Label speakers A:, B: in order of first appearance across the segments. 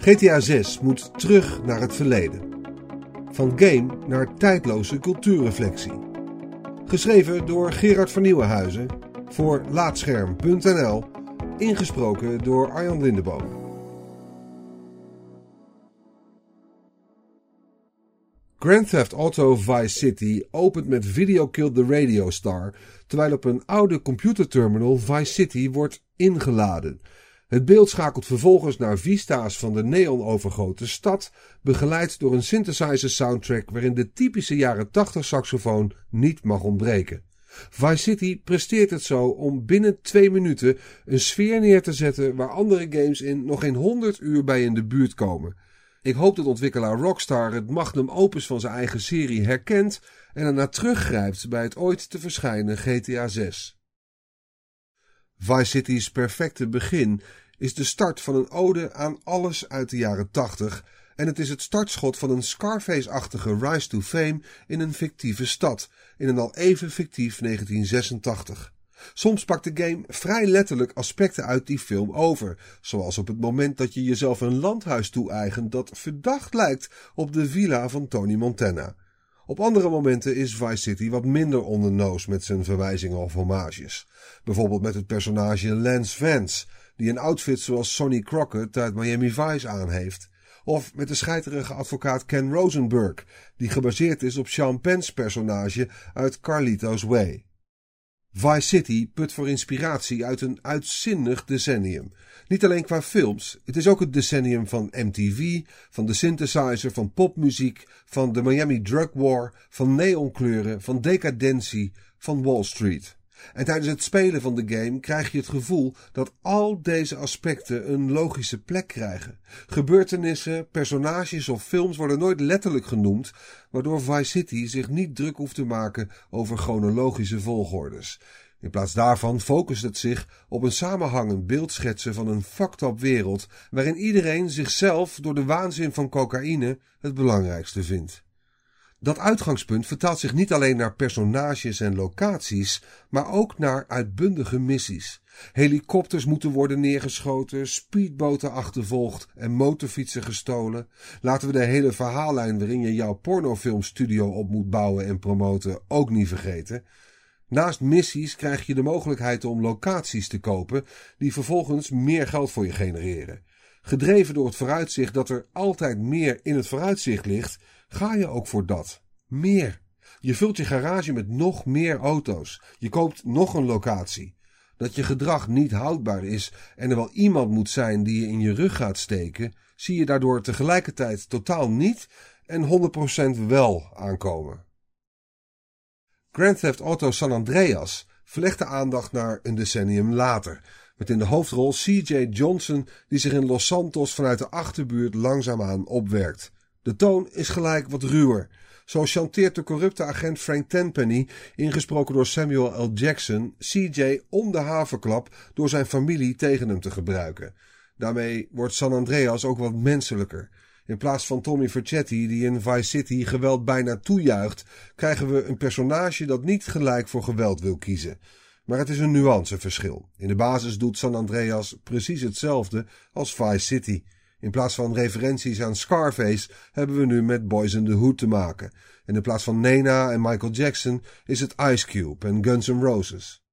A: GTA 6 moet terug naar het verleden. Van game naar tijdloze cultuurreflectie. Geschreven door Gerard van Nieuwenhuizen voor Laatscherm.nl. Ingesproken door Arjan Lindeboom. Grand Theft Auto Vice City opent met Video Killed the Radio Star, terwijl op een oude computerterminal Vice City wordt ingeladen. Het beeld schakelt vervolgens naar vista's van de neonovergoten stad, begeleid door een synthesizer soundtrack waarin de typische jaren 80 saxofoon niet mag ontbreken. Vice City presteert het zo om binnen twee minuten een sfeer neer te zetten waar andere games in nog geen 100 uur bij in de buurt komen. Ik hoop dat ontwikkelaar Rockstar het magnum opus van zijn eigen serie herkent en ernaar teruggrijpt bij het ooit te verschijnen GTA 6. Vice City's perfecte begin is de start van een ode aan alles uit de jaren 80 en het is het startschot van een Scarface-achtige rise to fame in een fictieve stad, in een al even fictief 1986. Soms pakt de game vrij letterlijk aspecten uit die film over, zoals op het moment dat je jezelf een landhuis toe-eigent dat verdacht lijkt op de villa van Tony Montana. Op andere momenten is Vice City wat minder on met zijn verwijzingen of hommages. Bijvoorbeeld met het personage Lance Vance, die een outfit zoals Sonny Crockett uit Miami Vice aan heeft. Of met de scheiterige advocaat Ken Rosenberg, die gebaseerd is op Sean Penn's personage uit Carlito's Way. Vice City put voor inspiratie uit een uitzinnig decennium. Niet alleen qua films, het is ook het decennium van MTV, van de synthesizer, van popmuziek, van de Miami Drug War, van neonkleuren, van decadentie, van Wall Street. En tijdens het spelen van de game krijg je het gevoel dat al deze aspecten een logische plek krijgen. Gebeurtenissen, personages of films worden nooit letterlijk genoemd, waardoor Vice City zich niet druk hoeft te maken over chronologische volgordes. In plaats daarvan focust het zich op een samenhangend beeldschetsen van een fucked up wereld waarin iedereen zichzelf door de waanzin van cocaïne het belangrijkste vindt. Dat uitgangspunt vertaalt zich niet alleen naar personages en locaties, maar ook naar uitbundige missies. Helikopters moeten worden neergeschoten, speedboten achtervolgd en motorfietsen gestolen. Laten we de hele verhaallijn waarin je jouw pornofilmstudio op moet bouwen en promoten ook niet vergeten. Naast missies krijg je de mogelijkheid om locaties te kopen die vervolgens meer geld voor je genereren. Gedreven door het vooruitzicht dat er altijd meer in het vooruitzicht ligt, ga je ook voor dat. Meer. Je vult je garage met nog meer auto's. Je koopt nog een locatie. Dat je gedrag niet houdbaar is en er wel iemand moet zijn die je in je rug gaat steken, zie je daardoor tegelijkertijd totaal niet en 100% wel aankomen. Grand Theft Auto San Andreas verlegt de aandacht naar een decennium later, met in de hoofdrol CJ Johnson die zich in Los Santos vanuit de achterbuurt langzaamaan opwerkt. De toon is gelijk wat ruwer. Zo chanteert de corrupte agent Frank Tenpenny, ingesproken door Samuel L. Jackson, CJ om de havenklap door zijn familie tegen hem te gebruiken. Daarmee wordt San Andreas ook wat menselijker. In plaats van Tommy Vercetti, die in Vice City geweld bijna toejuicht, krijgen we een personage dat niet gelijk voor geweld wil kiezen. Maar het is een nuanceverschil. In de basis doet San Andreas precies hetzelfde als Vice City. In plaats van referenties aan Scarface hebben we nu met Boys in the Hood te maken. En in plaats van Nena en Michael Jackson is het Ice Cube en Guns N' Roses.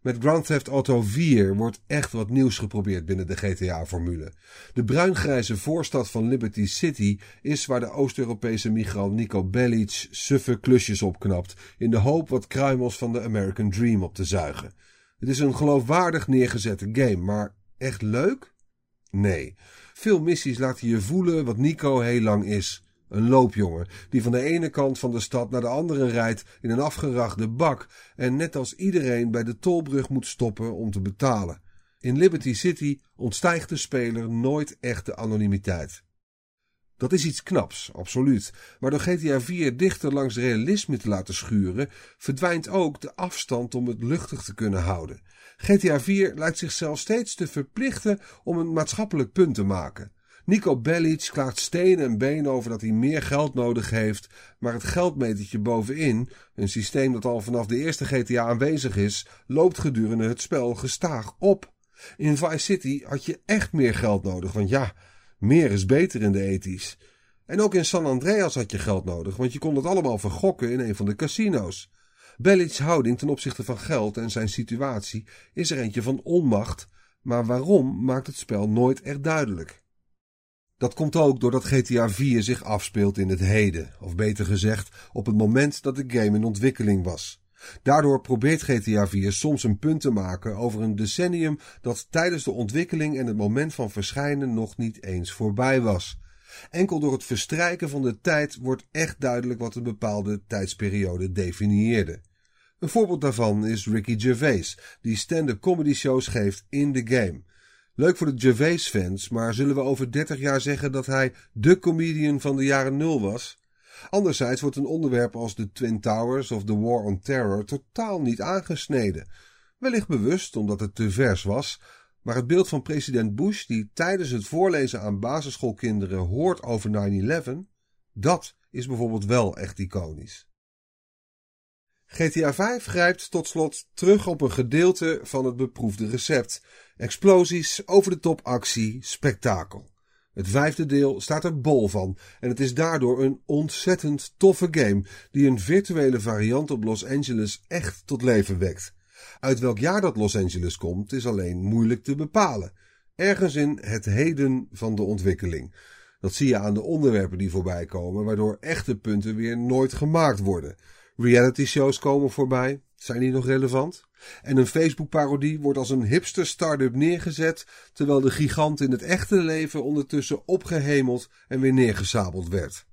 A: Met Grand Theft Auto 4 wordt echt wat nieuws geprobeerd binnen de GTA-formule. De bruingrijze voorstad van Liberty City is waar de Oost-Europese migrant Nico Bellic suffe klusjes opknapt in de hoop wat kruimels van de American Dream op te zuigen. Het is een geloofwaardig neergezette game, maar echt leuk? Nee. Veel missies laten je voelen wat Nico heel lang is. Een loopjongen die van de ene kant van de stad naar de andere rijdt in een afgerachte bak en net als iedereen bij de tolbrug moet stoppen om te betalen. In Liberty City ontstijgt de speler nooit echte anonimiteit. Dat is iets knaps, absoluut. Maar door GTA 4 dichter langs realisme te laten schuren, verdwijnt ook de afstand om het luchtig te kunnen houden. GTA 4 lijkt zichzelf steeds te verplichten om een maatschappelijk punt te maken. Nico Bellic klaagt steen en been over dat hij meer geld nodig heeft, maar het geldmetertje bovenin, een systeem dat al vanaf de eerste GTA aanwezig is, loopt gedurende het spel gestaag op. In Vice City had je echt meer geld nodig, want ja, meer is beter in de ethisch. En ook in San Andreas had je geld nodig, want je kon het allemaal vergokken in een van de casino's. Bellic's houding ten opzichte van geld en zijn situatie is er eentje van onmacht, maar waarom maakt het spel nooit echt duidelijk. Dat komt ook doordat GTA 4 zich afspeelt in het heden, of beter gezegd op het moment dat de game in ontwikkeling was. Daardoor probeert GTA 4 soms een punt te maken over een decennium dat tijdens de ontwikkeling en het moment van verschijnen nog niet eens voorbij was. Enkel door het verstrijken van de tijd wordt echt duidelijk wat een bepaalde tijdsperiode definieerde. Een voorbeeld daarvan is Ricky Gervais, die stand-up comedy shows geeft in de game. Leuk voor de Gervais-fans, maar zullen we over 30 jaar zeggen dat hij de comedian van de jaren nul was? Anderzijds wordt een onderwerp als de Twin Towers of The War on Terror totaal niet aangesneden. Wellicht bewust omdat het te vers was, maar het beeld van president Bush die tijdens het voorlezen aan basisschoolkinderen hoort over 9-11, dat is bijvoorbeeld wel echt iconisch. GTA 5 grijpt tot slot terug op een gedeelte van het beproefde recept. Explosies, over de top actie, spektakel. Het vijfde deel staat er bol van en het is daardoor een ontzettend toffe game die een virtuele variant op Los Angeles echt tot leven wekt. Uit welk jaar dat Los Angeles komt is alleen moeilijk te bepalen. Ergens in het heden van de ontwikkeling. Dat zie je aan de onderwerpen die voorbij komen, waardoor echte punten weer nooit gemaakt worden. Reality shows komen voorbij. Zijn die nog relevant? En een Facebook-parodie wordt als een hipster start-up neergezet, terwijl de gigant in het echte leven ondertussen opgehemeld en weer neergesabeld werd.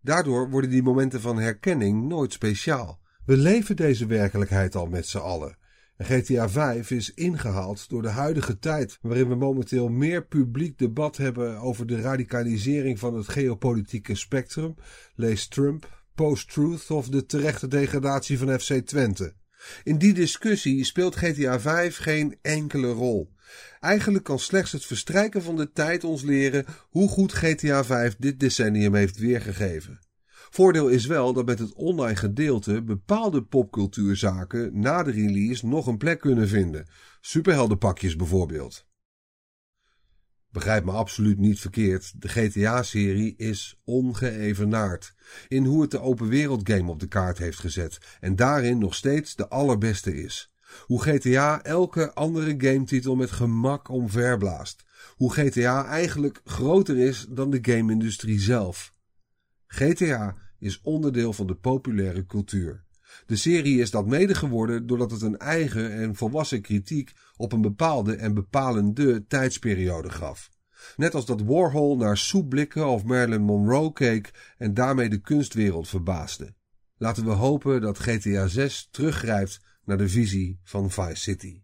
A: Daardoor worden die momenten van herkenning nooit speciaal. We leven deze werkelijkheid al met z'n allen. En GTA 5 is ingehaald door de huidige tijd, waarin we momenteel meer publiek debat hebben over de radicalisering van het geopolitieke spectrum. Lees Trump, post-truth of de terechte degradatie van FC Twente. In die discussie speelt GTA 5 geen enkele rol. Eigenlijk kan slechts het verstrijken van de tijd ons leren hoe goed GTA 5 dit decennium heeft weergegeven. Voordeel is wel dat met het online gedeelte bepaalde popcultuurzaken na de release nog een plek kunnen vinden. Superheldenpakjes bijvoorbeeld. Begrijp me absoluut niet verkeerd, de GTA-serie is ongeëvenaard in hoe het de open wereld game op de kaart heeft gezet en daarin nog steeds de allerbeste is. Hoe GTA elke andere gametitel met gemak omverblaast. Hoe GTA eigenlijk groter is dan de game-industrie zelf. GTA is onderdeel van de populaire cultuur. De serie is dat mede geworden doordat het een eigen en volwassen kritiek op een bepaalde en bepalende tijdsperiode gaf. Net als dat Warhol naar soepblikken of Marilyn Monroe keek en daarmee de kunstwereld verbaasde. Laten we hopen dat GTA 6 teruggrijpt naar de visie van Vice City.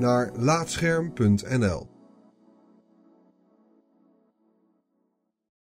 A: naar laatscherm.nl.